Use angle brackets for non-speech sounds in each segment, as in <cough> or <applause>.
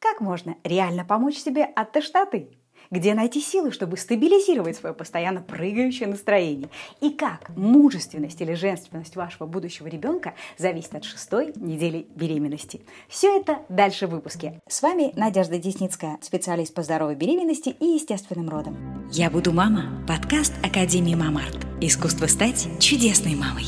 Как можно реально помочь себе от тошноты? Где найти силы, чтобы стабилизировать свое постоянно прыгающее настроение? И как мужественность или женственность вашего будущего ребенка зависит от шестой недели беременности? Все это дальше в выпуске. С вами Надежда Десницкая, специалист по здоровой беременности и естественным родам. Я буду мама. Подкаст Академии Мамарт. Искусство стать чудесной мамой.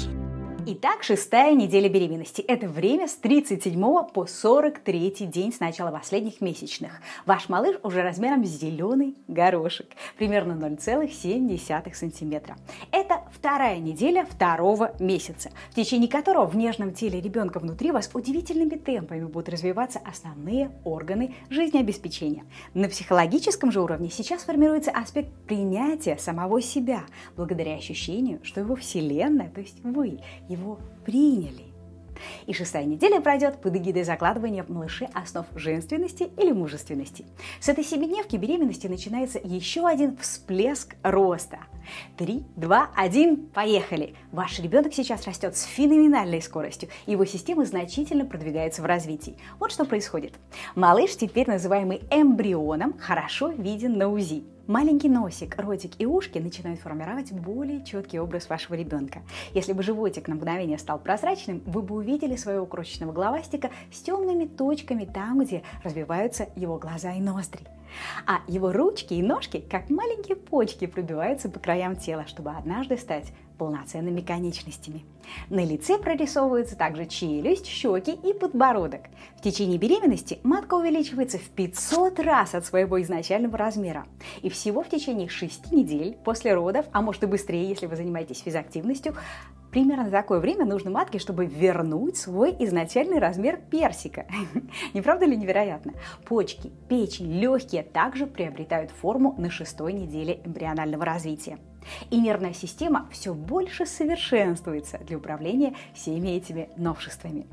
Итак, шестая неделя беременности. Это время с 37 по 43 день с начала последних месячных. Ваш малыш уже размером с зеленый горошек, примерно 0,7 сантиметра. Это вторая неделя второго месяца, в течение которого в нежном теле ребенка внутри вас удивительными темпами будут развиваться основные органы жизнеобеспечения. На психологическом же уровне сейчас формируется аспект принятия самого себя, благодаря ощущению, что его вселенная, то есть вы, его его приняли. И шестая неделя пройдет под эгидой закладывания в малыше основ женственности или мужественности. С этой семидневки беременности начинается еще один всплеск роста. Три, два, один, поехали! Ваш ребенок сейчас растет с феноменальной скоростью, его система значительно продвигается в развитии. Вот что происходит. Малыш, теперь называемый эмбрионом, хорошо виден на УЗИ. Маленький носик, ротик и ушки начинают формировать более четкий образ вашего ребенка. Если бы животик на мгновение стал прозрачным, вы бы увидели своего крошечного головастика с темными точками там, где развиваются его глаза и ноздри. А его ручки и ножки, как маленькие почки, пробиваются по краям тела, чтобы однажды стать полноценными конечностями. На лице прорисовываются также челюсть, щеки и подбородок. В течение беременности матка увеличивается в 500 раз от своего изначального размера. И всего в течение 6 недель после родов, а может и быстрее, если вы занимаетесь физактивностью, Примерно такое время нужно матке, чтобы вернуть свой изначальный размер персика. <laughs> Не правда ли невероятно? Почки, печень, легкие также приобретают форму на шестой неделе эмбрионального развития. И нервная система все больше совершенствуется для управления всеми этими новшествами.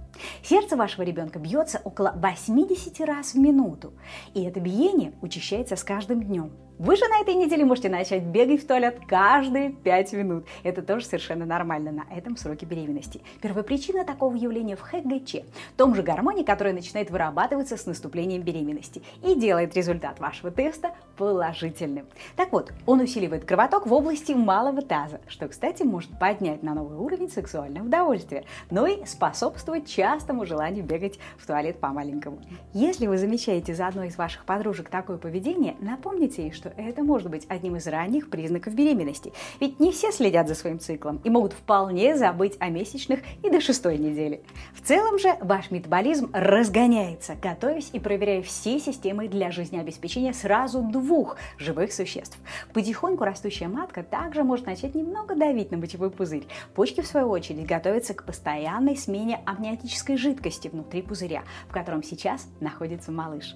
Сердце вашего ребенка бьется около 80 раз в минуту, и это биение учащается с каждым днем. Вы же на этой неделе можете начать бегать в туалет каждые 5 минут. Это тоже совершенно нормально на этом сроке беременности. Первопричина такого явления в ХГЧ, том же гормоне, который начинает вырабатываться с наступлением беременности и делает результат вашего теста положительным. Так вот, он усиливает кровоток в области малого таза, что, кстати, может поднять на новый уровень сексуального удовольствия, но и способствовать частому желанию бегать в туалет по-маленькому. Если вы замечаете за одной из ваших подружек такое поведение, напомните ей, что что это может быть одним из ранних признаков беременности. Ведь не все следят за своим циклом и могут вполне забыть о месячных и до шестой недели. В целом же ваш метаболизм разгоняется, готовясь и проверяя все системы для жизнеобеспечения сразу двух живых существ. Потихоньку растущая матка также может начать немного давить на мочевой пузырь. Почки, в свою очередь, готовятся к постоянной смене амниотической жидкости внутри пузыря, в котором сейчас находится малыш.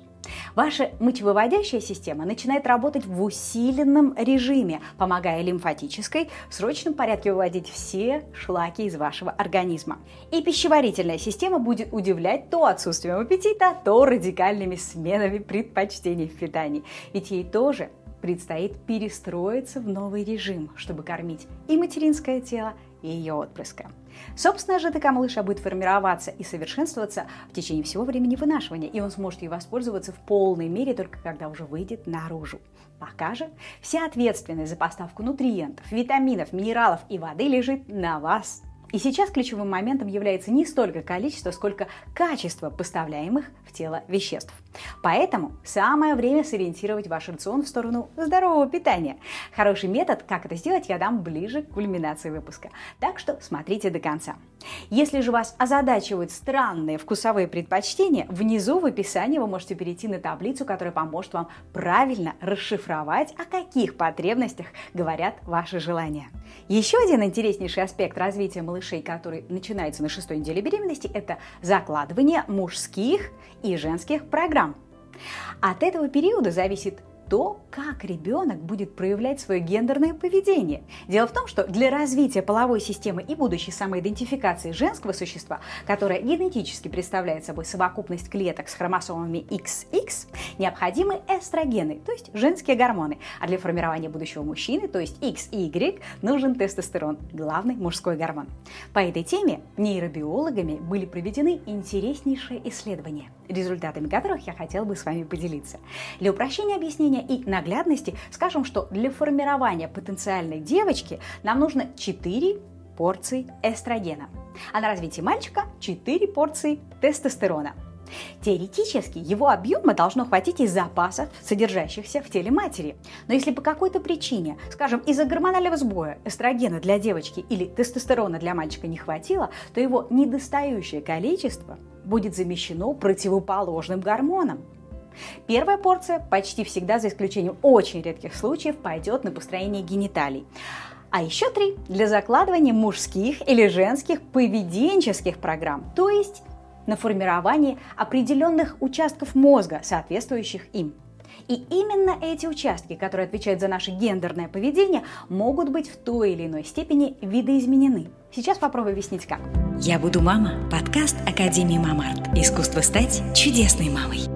Ваша мочевыводящая система начинает работать в усиленном режиме, помогая лимфатической в срочном порядке выводить все шлаки из вашего организма. И пищеварительная система будет удивлять то отсутствием аппетита, то радикальными сменами предпочтений в питании. Ведь ей тоже предстоит перестроиться в новый режим, чтобы кормить и материнское тело, и ее отпрыска. Собственная ЖТК малыша будет формироваться и совершенствоваться в течение всего времени вынашивания, и он сможет ей воспользоваться в полной мере только когда уже выйдет наружу. Пока же вся ответственность за поставку нутриентов, витаминов, минералов и воды лежит на вас, и сейчас ключевым моментом является не столько количество, сколько качество поставляемых в тело веществ. Поэтому самое время сориентировать ваш рацион в сторону здорового питания. Хороший метод, как это сделать, я дам ближе к кульминации выпуска. Так что смотрите до конца. Если же вас озадачивают странные вкусовые предпочтения, внизу в описании вы можете перейти на таблицу, которая поможет вам правильно расшифровать, о каких потребностях говорят ваши желания. Еще один интереснейший аспект развития малышей, который начинается на шестой неделе беременности, это закладывание мужских и женских программ. От этого периода зависит то, как ребенок будет проявлять свое гендерное поведение. Дело в том, что для развития половой системы и будущей самоидентификации женского существа, которое генетически представляет собой совокупность клеток с хромосомами XX, необходимы эстрогены, то есть женские гормоны. А для формирования будущего мужчины, то есть XY, нужен тестостерон, главный мужской гормон. По этой теме нейробиологами были проведены интереснейшие исследования – результатами которых я хотела бы с вами поделиться. Для упрощения объяснения и наглядности скажем, что для формирования потенциальной девочки нам нужно 4 порции эстрогена, а на развитие мальчика 4 порции тестостерона – Теоретически его объема должно хватить из запасов, содержащихся в теле матери. Но если по какой-то причине, скажем, из-за гормонального сбоя эстрогена для девочки или тестостерона для мальчика не хватило, то его недостающее количество будет замещено противоположным гормоном. Первая порция почти всегда, за исключением очень редких случаев, пойдет на построение гениталий. А еще три для закладывания мужских или женских поведенческих программ, то есть на формирование определенных участков мозга, соответствующих им. И именно эти участки, которые отвечают за наше гендерное поведение, могут быть в той или иной степени видоизменены. Сейчас попробую объяснить как. Я буду мама. Подкаст Академии Мамарт. Искусство стать чудесной мамой.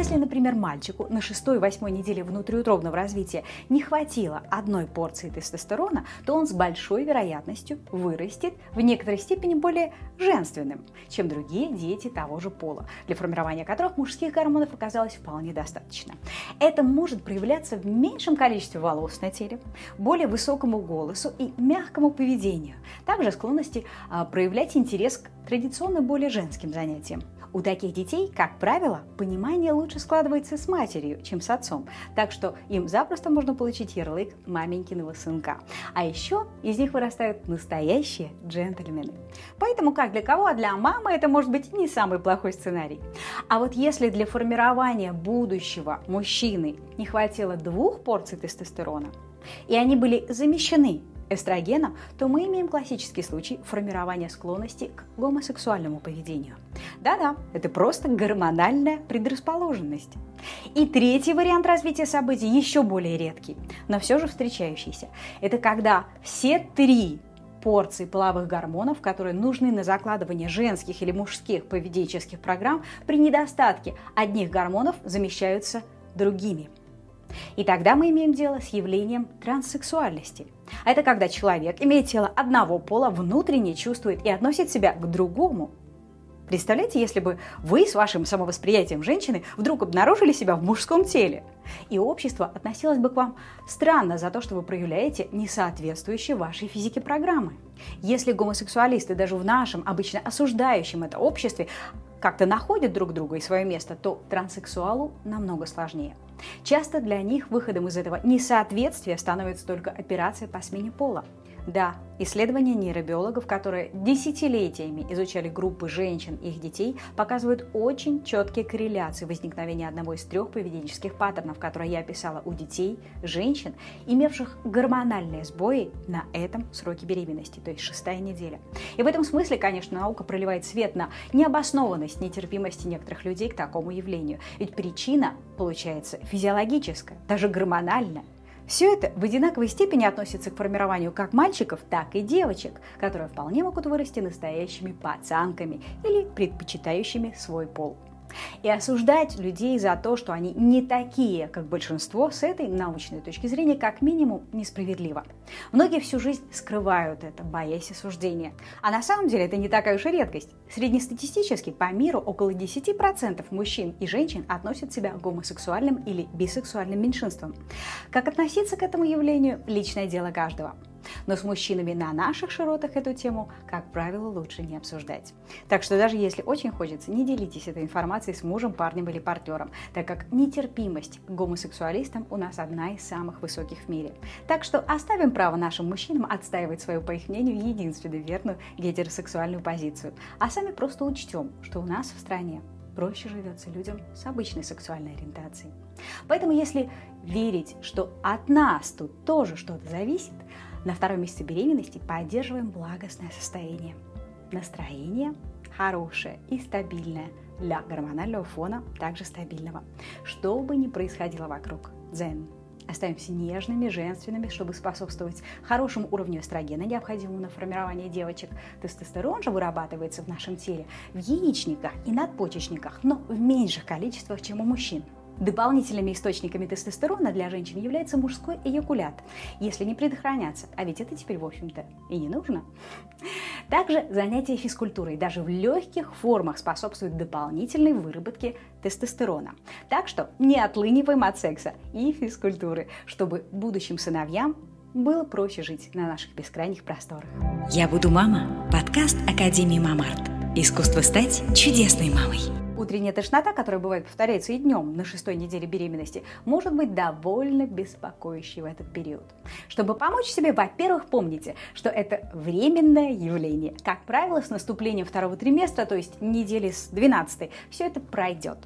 Если, например, мальчику на 6-8 неделе внутриутробного развития не хватило одной порции тестостерона, то он с большой вероятностью вырастет в некоторой степени более женственным, чем другие дети того же пола, для формирования которых мужских гормонов оказалось вполне достаточно. Это может проявляться в меньшем количестве волос на теле, более высокому голосу и мягкому поведению, также склонности а, проявлять интерес к традиционно более женским занятиям. У таких детей, как правило, понимание лучше складывается с матерью, чем с отцом, так что им запросто можно получить ярлык маменькиного сынка. А еще из них вырастают настоящие джентльмены. Поэтому как для кого, а для мамы это может быть не самый плохой сценарий. А вот если для формирования будущего мужчины не хватило двух порций тестостерона, и они были замещены эстрогена, то мы имеем классический случай формирования склонности к гомосексуальному поведению. Да-да, это просто гормональная предрасположенность. И третий вариант развития событий еще более редкий, но все же встречающийся. Это когда все три порции половых гормонов, которые нужны на закладывание женских или мужских поведенческих программ, при недостатке одних гормонов замещаются другими – и тогда мы имеем дело с явлением транссексуальности. А это когда человек, имея тело одного пола, внутренне чувствует и относит себя к другому. Представляете, если бы вы с вашим самовосприятием женщины вдруг обнаружили себя в мужском теле, и общество относилось бы к вам странно за то, что вы проявляете несоответствующие вашей физике программы. Если гомосексуалисты даже в нашем, обычно осуждающем это обществе, как-то находят друг друга и свое место, то транссексуалу намного сложнее. Часто для них выходом из этого несоответствия становится только операция по смене пола. Да, исследования нейробиологов, которые десятилетиями изучали группы женщин и их детей, показывают очень четкие корреляции возникновения одного из трех поведенческих паттернов, которые я описала у детей, женщин, имевших гормональные сбои на этом сроке беременности, то есть шестая неделя. И в этом смысле, конечно, наука проливает свет на необоснованность нетерпимости некоторых людей к такому явлению. Ведь причина, получается, физиологическая, даже гормональная. Все это в одинаковой степени относится к формированию как мальчиков, так и девочек, которые вполне могут вырасти настоящими пацанками или предпочитающими свой пол. И осуждать людей за то, что они не такие, как большинство, с этой научной точки зрения, как минимум, несправедливо. Многие всю жизнь скрывают это, боясь осуждения. А на самом деле это не такая уж и редкость. Среднестатистически по миру около 10% мужчин и женщин относят себя к гомосексуальным или бисексуальным меньшинствам. Как относиться к этому явлению – личное дело каждого. Но с мужчинами на наших широтах эту тему, как правило, лучше не обсуждать. Так что даже если очень хочется, не делитесь этой информацией с мужем, парнем или партнером, так как нетерпимость к гомосексуалистам у нас одна из самых высоких в мире. Так что оставим право нашим мужчинам отстаивать свою, по их мнению, единственную верную гетеросексуальную позицию, а сами просто учтем, что у нас в стране проще живется людям с обычной сексуальной ориентацией. Поэтому если верить, что от нас тут тоже что-то зависит, на втором месяце беременности поддерживаем благостное состояние. Настроение хорошее и стабильное для гормонального фона, также стабильного. Что бы ни происходило вокруг, дзен. Остаемся нежными, женственными, чтобы способствовать хорошему уровню эстрогена, необходимому на формирование девочек. Тестостерон же вырабатывается в нашем теле в яичниках и надпочечниках, но в меньших количествах, чем у мужчин. Дополнительными источниками тестостерона для женщин является мужской эякулят, если не предохраняться, а ведь это теперь, в общем-то, и не нужно. Также занятия физкультурой даже в легких формах способствуют дополнительной выработке тестостерона. Так что не отлыниваем от секса и физкультуры, чтобы будущим сыновьям было проще жить на наших бескрайних просторах. Я буду мама. Подкаст Академии Мамарт. Искусство стать чудесной мамой. Утренняя тошнота, которая бывает повторяется и днем на шестой неделе беременности, может быть довольно беспокоящей в этот период. Чтобы помочь себе, во-первых, помните, что это временное явление. Как правило, с наступлением второго триместра, то есть недели с 12, все это пройдет.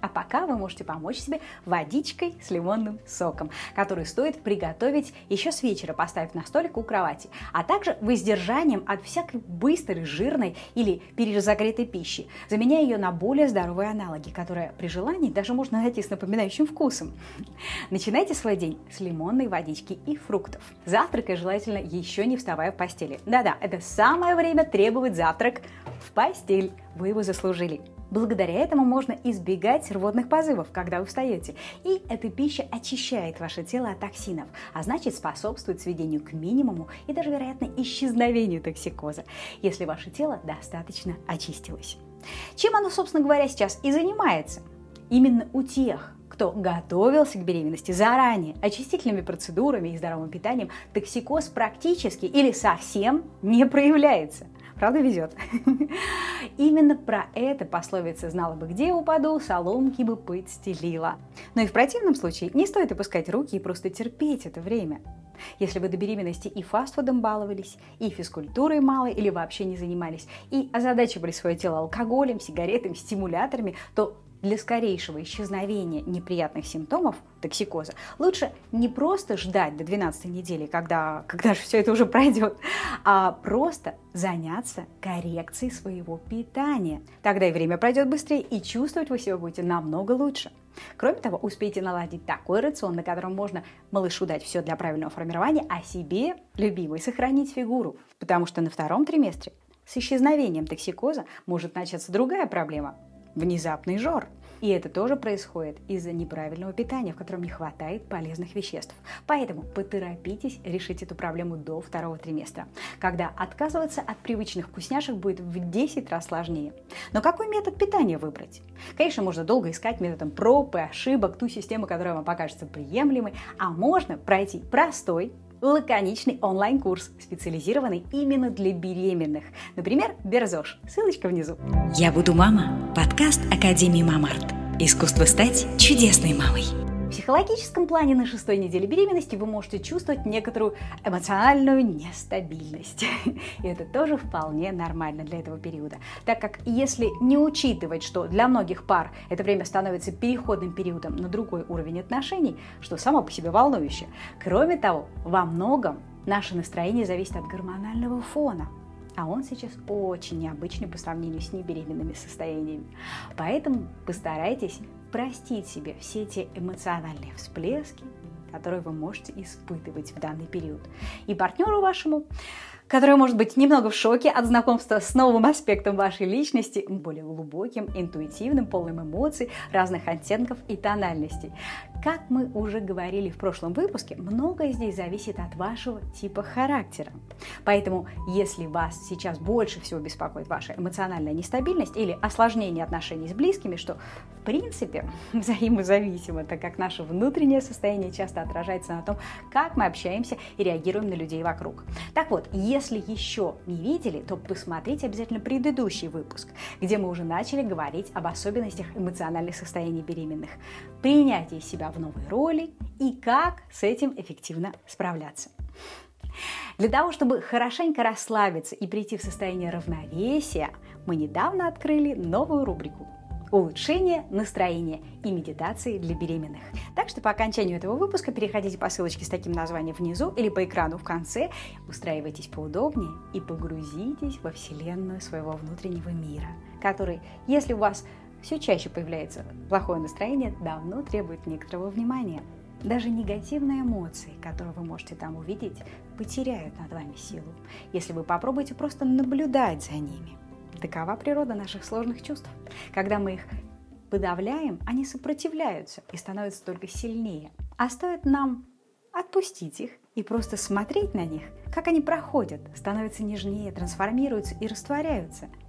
А пока вы можете помочь себе водичкой с лимонным соком, который стоит приготовить еще с вечера, поставив на столик у кровати, а также воздержанием от всякой быстрой, жирной или перезагретой пищи, заменяя ее на более здоровые аналоги, которые при желании даже можно найти с напоминающим вкусом. Начинайте свой день с лимонной водички и фруктов. Завтракая желательно еще не вставая в постели. Да-да, это самое время требовать завтрак в постель. Вы его заслужили. Благодаря этому можно избегать рвотных позывов, когда вы встаете. И эта пища очищает ваше тело от токсинов, а значит способствует сведению к минимуму и даже, вероятно, исчезновению токсикоза, если ваше тело достаточно очистилось. Чем оно, собственно говоря, сейчас и занимается? Именно у тех, кто готовился к беременности заранее, очистительными процедурами и здоровым питанием, токсикоз практически или совсем не проявляется. Правда везет? Именно про это пословица «знала бы, где упаду, соломки бы подстелила». Но и в противном случае не стоит опускать руки и просто терпеть это время. Если вы до беременности и фастфудом баловались, и физкультурой мало или вообще не занимались, и озадачивали свое тело алкоголем, сигаретами, стимуляторами, то для скорейшего исчезновения неприятных симптомов токсикоза лучше не просто ждать до 12 недели, когда, когда же все это уже пройдет, а просто заняться коррекцией своего питания. Тогда и время пройдет быстрее, и чувствовать вы себя будете намного лучше. Кроме того, успейте наладить такой рацион, на котором можно малышу дать все для правильного формирования, а себе, любимой, сохранить фигуру. Потому что на втором триместре с исчезновением токсикоза может начаться другая проблема внезапный жор. И это тоже происходит из-за неправильного питания, в котором не хватает полезных веществ. Поэтому поторопитесь решить эту проблему до второго триместра, когда отказываться от привычных вкусняшек будет в 10 раз сложнее. Но какой метод питания выбрать? Конечно, можно долго искать методом проб и ошибок ту систему, которая вам покажется приемлемой, а можно пройти простой, лаконичный онлайн-курс, специализированный именно для беременных. Например, Берзош. Ссылочка внизу. Я буду мама. Подкаст Академии Мамарт. Искусство стать чудесной мамой. Психологическом плане на шестой неделе беременности вы можете чувствовать некоторую эмоциональную нестабильность. <laughs> И это тоже вполне нормально для этого периода. Так как если не учитывать, что для многих пар это время становится переходным периодом на другой уровень отношений, что само по себе волнующе. Кроме того, во многом наше настроение зависит от гормонального фона. А он сейчас очень необычный по сравнению с небеременными состояниями. Поэтому постарайтесь простить себе все те эмоциональные всплески, которые вы можете испытывать в данный период. И партнеру вашему который может быть немного в шоке от знакомства с новым аспектом вашей личности, более глубоким, интуитивным, полным эмоций, разных оттенков и тональностей. Как мы уже говорили в прошлом выпуске, многое здесь зависит от вашего типа характера. Поэтому, если вас сейчас больше всего беспокоит ваша эмоциональная нестабильность или осложнение отношений с близкими, что в принципе <laughs> взаимозависимо, так как наше внутреннее состояние часто отражается на том, как мы общаемся и реагируем на людей вокруг. Так вот, если если еще не видели, то посмотрите обязательно предыдущий выпуск, где мы уже начали говорить об особенностях эмоциональных состояний беременных, принятие себя в новой роли и как с этим эффективно справляться. Для того, чтобы хорошенько расслабиться и прийти в состояние равновесия, мы недавно открыли новую рубрику улучшение настроения и медитации для беременных. Так что по окончанию этого выпуска переходите по ссылочке с таким названием внизу или по экрану в конце, устраивайтесь поудобнее и погрузитесь во вселенную своего внутреннего мира, который, если у вас все чаще появляется плохое настроение, давно требует некоторого внимания. Даже негативные эмоции, которые вы можете там увидеть, потеряют над вами силу, если вы попробуете просто наблюдать за ними. Такова природа наших сложных чувств. Когда мы их подавляем, они сопротивляются и становятся только сильнее. А стоит нам отпустить их и просто смотреть на них, как они проходят, становятся нежнее, трансформируются и растворяются –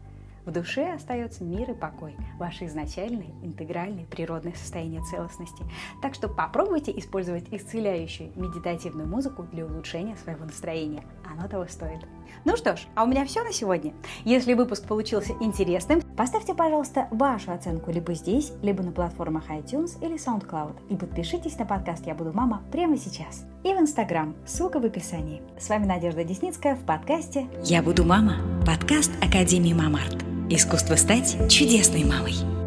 в душе остается мир и покой, ваше изначальное, интегральное, природное состояние целостности. Так что попробуйте использовать исцеляющую медитативную музыку для улучшения своего настроения. Оно того стоит. Ну что ж, а у меня все на сегодня. Если выпуск получился интересным, поставьте, пожалуйста, вашу оценку либо здесь, либо на платформах iTunes или SoundCloud. И подпишитесь на подкаст «Я буду мама» прямо сейчас. И в Инстаграм, ссылка в описании. С вами Надежда Десницкая в подкасте «Я буду мама» подкаст Академии Мамарт. Искусство стать чудесной мамой.